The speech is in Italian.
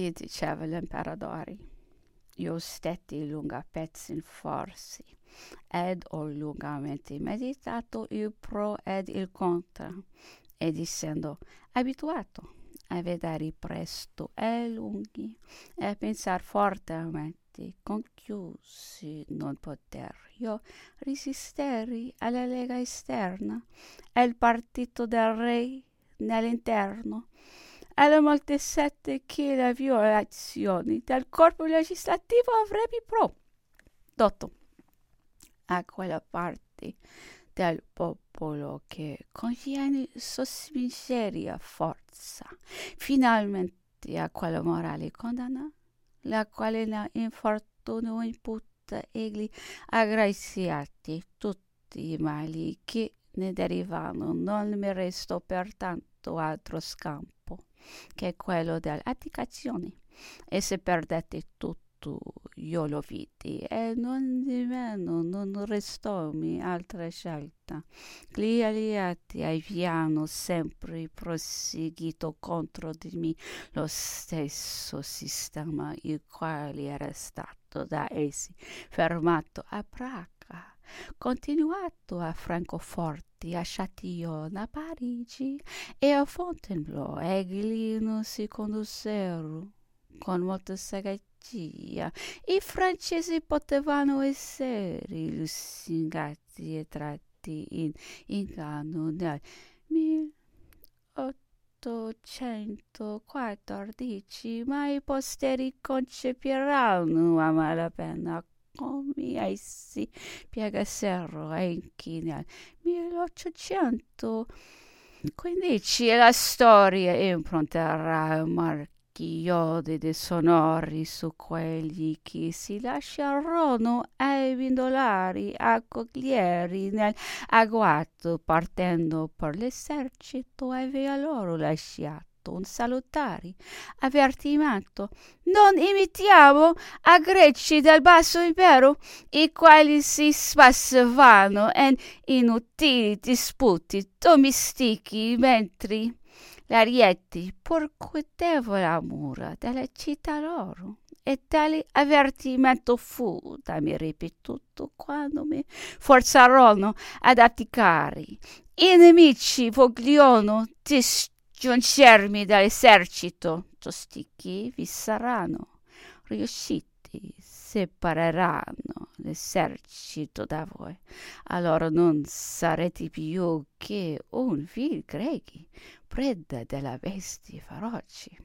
Sì, diceva l'imperatore. Io stetti lunga pezzi in forsi ed ho lungamente meditato il pro ed il contro ed essendo abituato a vedere presto e lunghi e a pensare fortemente conchiusi non poter io resistere alla lega esterna e il partito del re nell'interno alle molte sette che le violazioni del corpo legislativo avrebbe prodotto a quella parte del popolo che contiene sospingeria forza finalmente a quella morale condanna? La quale la infortunio imputa egli aggraziati tutti i mali che ne derivano. Non mi restò pertanto altro scampo che quello dell'abdicazione e se perdette tutto io lo vidi. E non di meno non restòmi altra scelta. Gli alleati avevano sempre proseguito contro di me lo stesso sistema il quale era stato da essi fermato a Praga continuato a Francoforte a Châtillon a Parigi e a Fontainebleau egli non si condussero con molta sagacità i francesi potevano essere lusingati e tratti in inganno nel 1814 ma i posteri concepiranno a malapena come? Essi piegassero anche nel 1815 e la storia. Impronterà Mar chiodi sonori su quelli che si lasciarono ai vindolari accoglieri nel agguato partendo per l'esercito aveva loro lasciato un salutare avvertimento non imitiamo a greci del basso impero i quali si spassavano in inutili disputi domestici mentre l'arieti percuoteva la mura della città loro? E tale avvertimento fu da me ripetuto quando mi forzarono ad atticare i nemici vogliono disgiungermi dall'esercito tosti che vi saranno riusciti separeranno l'esercito da voi. Allora non sarete più che un vil grechi preda della bestia feroci